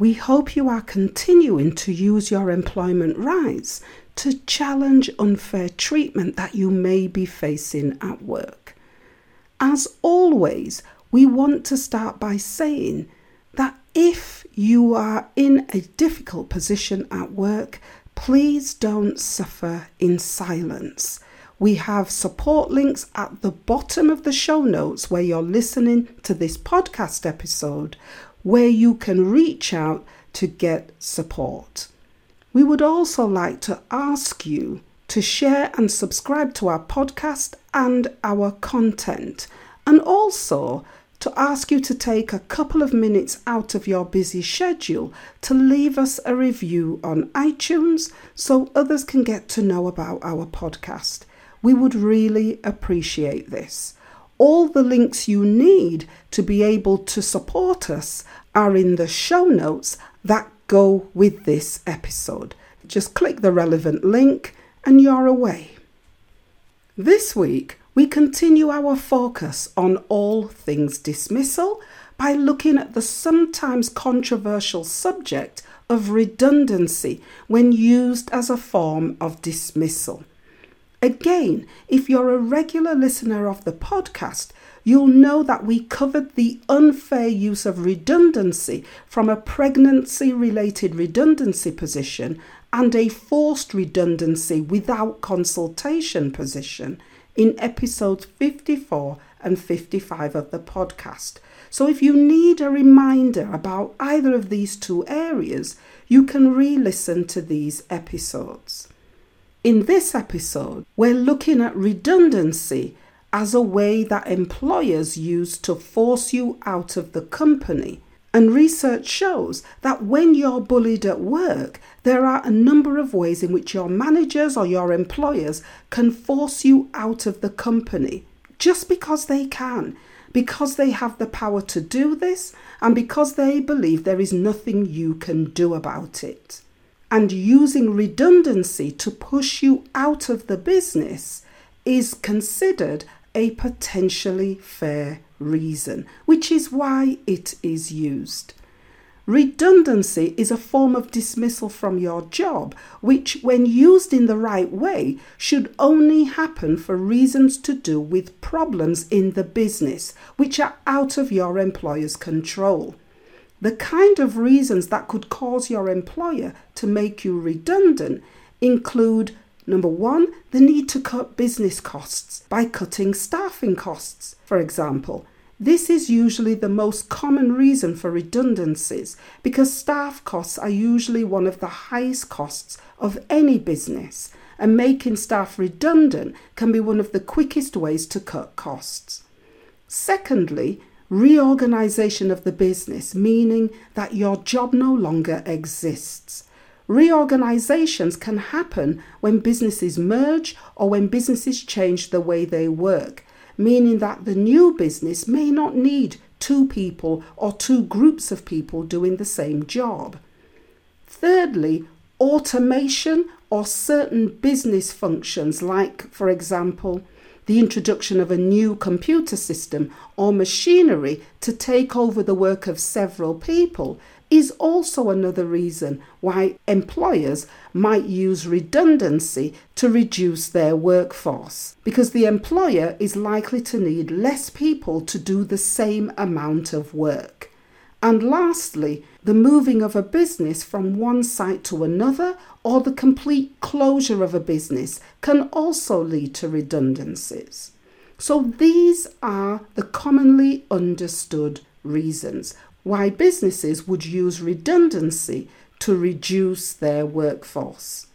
We hope you are continuing to use your employment rights to challenge unfair treatment that you may be facing at work. As always, we want to start by saying that if you are in a difficult position at work, please don't suffer in silence. We have support links at the bottom of the show notes where you're listening to this podcast episode, where you can reach out to get support. We would also like to ask you to share and subscribe to our podcast and our content, and also to ask you to take a couple of minutes out of your busy schedule to leave us a review on iTunes so others can get to know about our podcast. We would really appreciate this. All the links you need to be able to support us are in the show notes that go with this episode. Just click the relevant link and you're away. This week, we continue our focus on all things dismissal by looking at the sometimes controversial subject of redundancy when used as a form of dismissal. Again, if you're a regular listener of the podcast, you'll know that we covered the unfair use of redundancy from a pregnancy related redundancy position and a forced redundancy without consultation position in episodes 54 and 55 of the podcast. So, if you need a reminder about either of these two areas, you can re listen to these episodes. In this episode, we're looking at redundancy as a way that employers use to force you out of the company. And research shows that when you're bullied at work, there are a number of ways in which your managers or your employers can force you out of the company just because they can, because they have the power to do this, and because they believe there is nothing you can do about it and using redundancy to push you out of the business is considered a potentially fair reason, which is why it is used. Redundancy is a form of dismissal from your job, which, when used in the right way, should only happen for reasons to do with problems in the business, which are out of your employer's control. The kind of reasons that could cause your employer to make you redundant include number one, the need to cut business costs by cutting staffing costs, for example. This is usually the most common reason for redundancies because staff costs are usually one of the highest costs of any business, and making staff redundant can be one of the quickest ways to cut costs. Secondly, reorganization of the business, meaning that your job no longer exists. Reorganizations can happen when businesses merge or when businesses change the way they work, meaning that the new business may not need two people or two groups of people doing the same job. Thirdly, automation or certain business functions, like, for example, the introduction of a new computer system or machinery to take over the work of several people is also another reason why employers might use redundancy to reduce their workforce because the employer is likely to need less people to do the same amount of work. And lastly, the moving of a business from one site to another or the complete closure of a business can also lead to redundancies. So, these are the commonly understood reasons why businesses would use redundancy to reduce their workforce.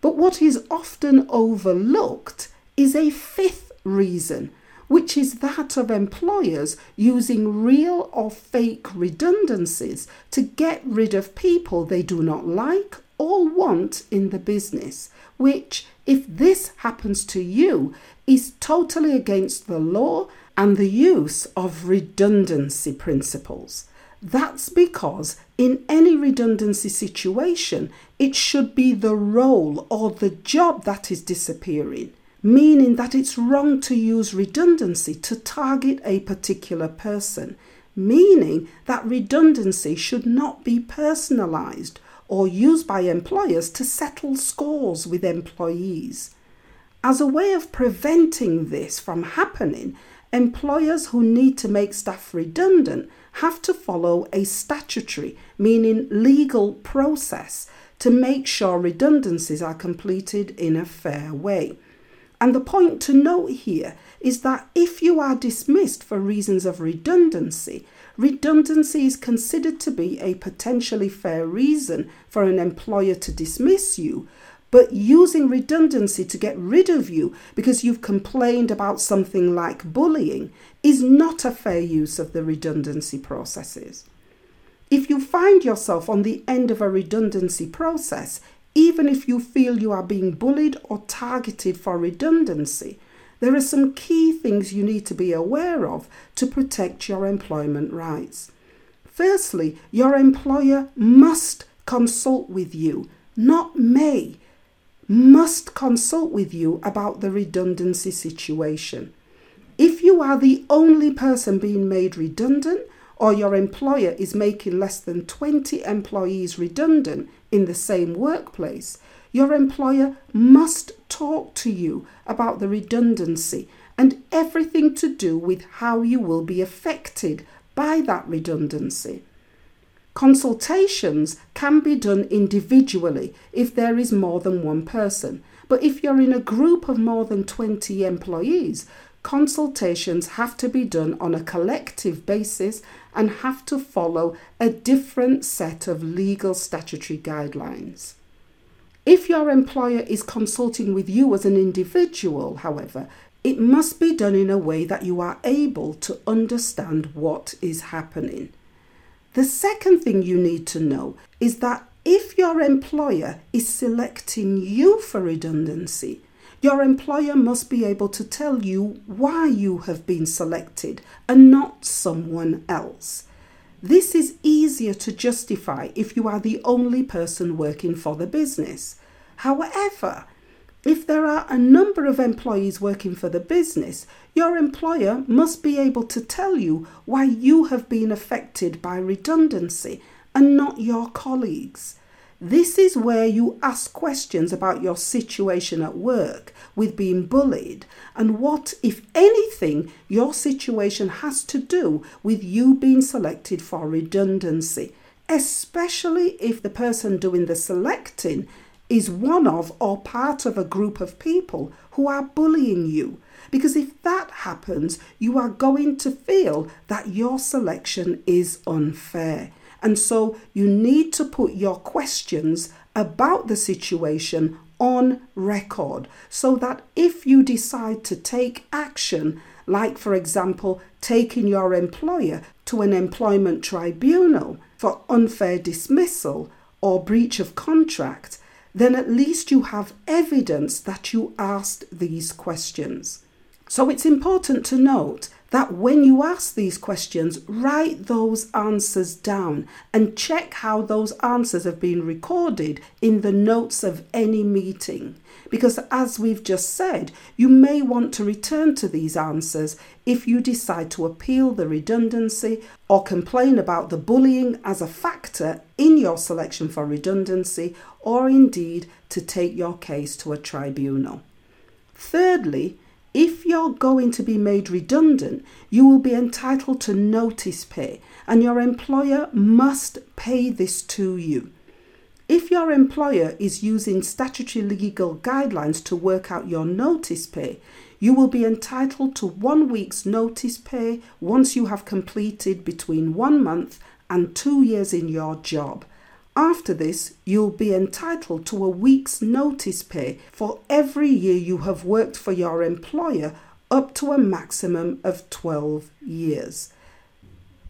But what is often overlooked is a fifth reason which is that of employers using real or fake redundancies to get rid of people they do not like or want in the business, which, if this happens to you, is totally against the law and the use of redundancy principles. That's because in any redundancy situation, it should be the role or the job that is disappearing, meaning that it's wrong to use redundancy to target a particular person, meaning that redundancy should not be personalized or used by employers to settle scores with employees. As a way of preventing this from happening, employers who need to make staff redundant have to follow a statutory, meaning legal process to make sure redundancies are completed in a fair way. And the point to note here is that if you are dismissed for reasons of redundancy, redundancy is considered to be a potentially fair reason for an employer to dismiss you, but using redundancy to get rid of you because you've complained about something like bullying is not a fair use of the redundancy processes. If you find yourself on the end of a redundancy process, even if you feel you are being bullied or targeted for redundancy, there are some key things you need to be aware of to protect your employment rights. Firstly, your employer must consult with you, not may, must consult with you about the redundancy situation. If you are the only person being made redundant, or your employer is making less than 20 employees redundant in the same workplace, your employer must talk to you about the redundancy and everything to do with how you will be affected by that redundancy. Consultations can be done individually if there is more than one person, but if you're in a group of more than 20 employees, consultations have to be done on a collective basis and have to follow a different set of legal statutory guidelines. If your employer is consulting with you as an individual, however, it must be done in a way that you are able to understand what is happening. The second thing you need to know is that if your employer is selecting you for redundancy, your employer must be able to tell you why you have been selected and not someone else. This is easier to justify if you are the only person working for the business. However, if there are a number of employees working for the business, your employer must be able to tell you why you have been affected by redundancy and not your colleagues. This is where you ask questions about your situation at work with being bullied and what, if anything, your situation has to do with you being selected for redundancy, especially if the person doing the selecting is one of or part of a group of people who are bullying you. Because if that happens, you are going to feel that your selection is unfair. And so you need to put your questions about the situation on record so that if you decide to take action, like for example, taking your employer to an employment tribunal for unfair dismissal or breach of contract, then at least you have evidence that you asked these questions. So it's important to note that when you ask these questions, write those answers down and check how those answers have been recorded in the notes of any meeting. Because, as we've just said, you may want to return to these answers if you decide to appeal the redundancy or complain about the bullying as a factor in your selection for redundancy, or indeed to take your case to a tribunal. Thirdly, if you're going to be made redundant, you will be entitled to notice pay, and your employer must pay this to you. If your employer is using statutory legal guidelines to work out your notice pay, you will be entitled to one week's notice pay once you have completed between one month and two years in your job. After this, you'll be entitled to a week's notice pay for every year you have worked for your employer up to a maximum of 12 years.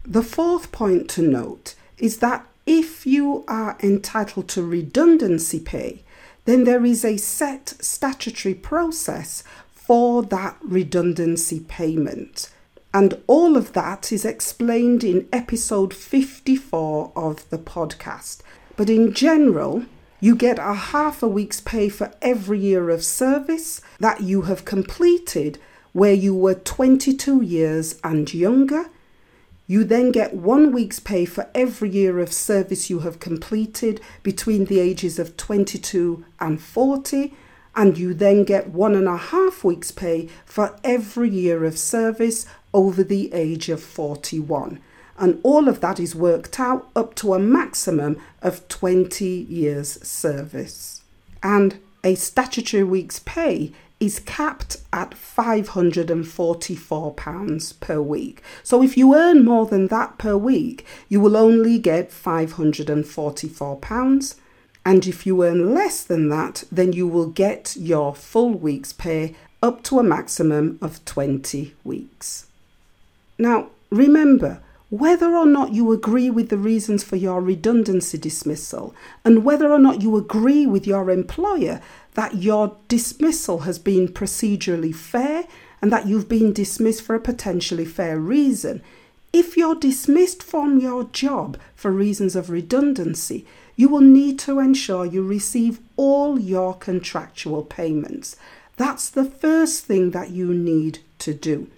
The fourth point to note is that if you are entitled to redundancy pay, then there is a set statutory process for that redundancy payment. And all of that is explained in episode 54 of the podcast. But in general, you get a half a week's pay for every year of service that you have completed where you were 22 years and younger. You then get one week's pay for every year of service you have completed between the ages of 22 and 40, and you then get one and a half weeks' pay for every year of service over the age of 41 and all of that is worked out up to a maximum of 20 years service. And a statutory week's pay is capped at £544 per week. So if you earn more than that per week, you will only get £544. And if you earn less than that, then you will get your full week's pay up to a maximum of 20 weeks. Now, remember, whether or not you agree with the reasons for your redundancy dismissal, and whether or not you agree with your employer that your dismissal has been procedurally fair and that you've been dismissed for a potentially fair reason. If you're dismissed from your job for reasons of redundancy, you will need to ensure you receive all your contractual payments. That's the first thing that you need to do.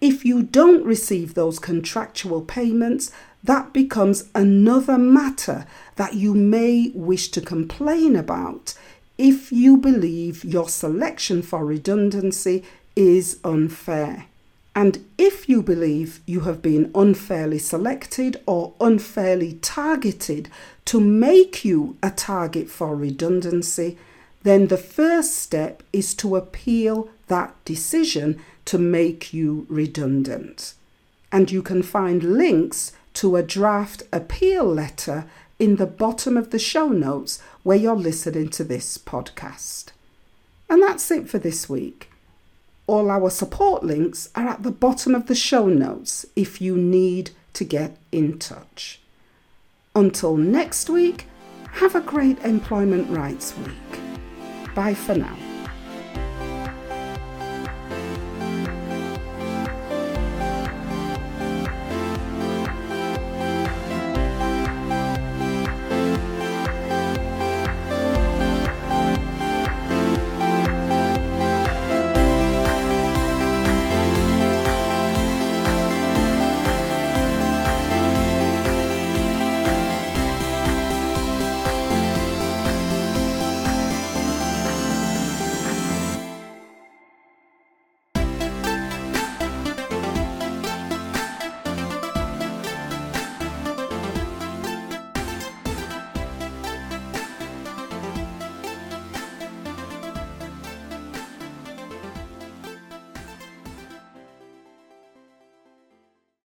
If you don't receive those contractual payments, that becomes another matter that you may wish to complain about if you believe your selection for redundancy is unfair. And if you believe you have been unfairly selected or unfairly targeted to make you a target for redundancy, then the first step is to appeal that decision to make you redundant. And you can find links to a draft appeal letter in the bottom of the show notes where you're listening to this podcast. And that's it for this week. All our support links are at the bottom of the show notes if you need to get in touch. Until next week, have a great employment rights week. Bye for now.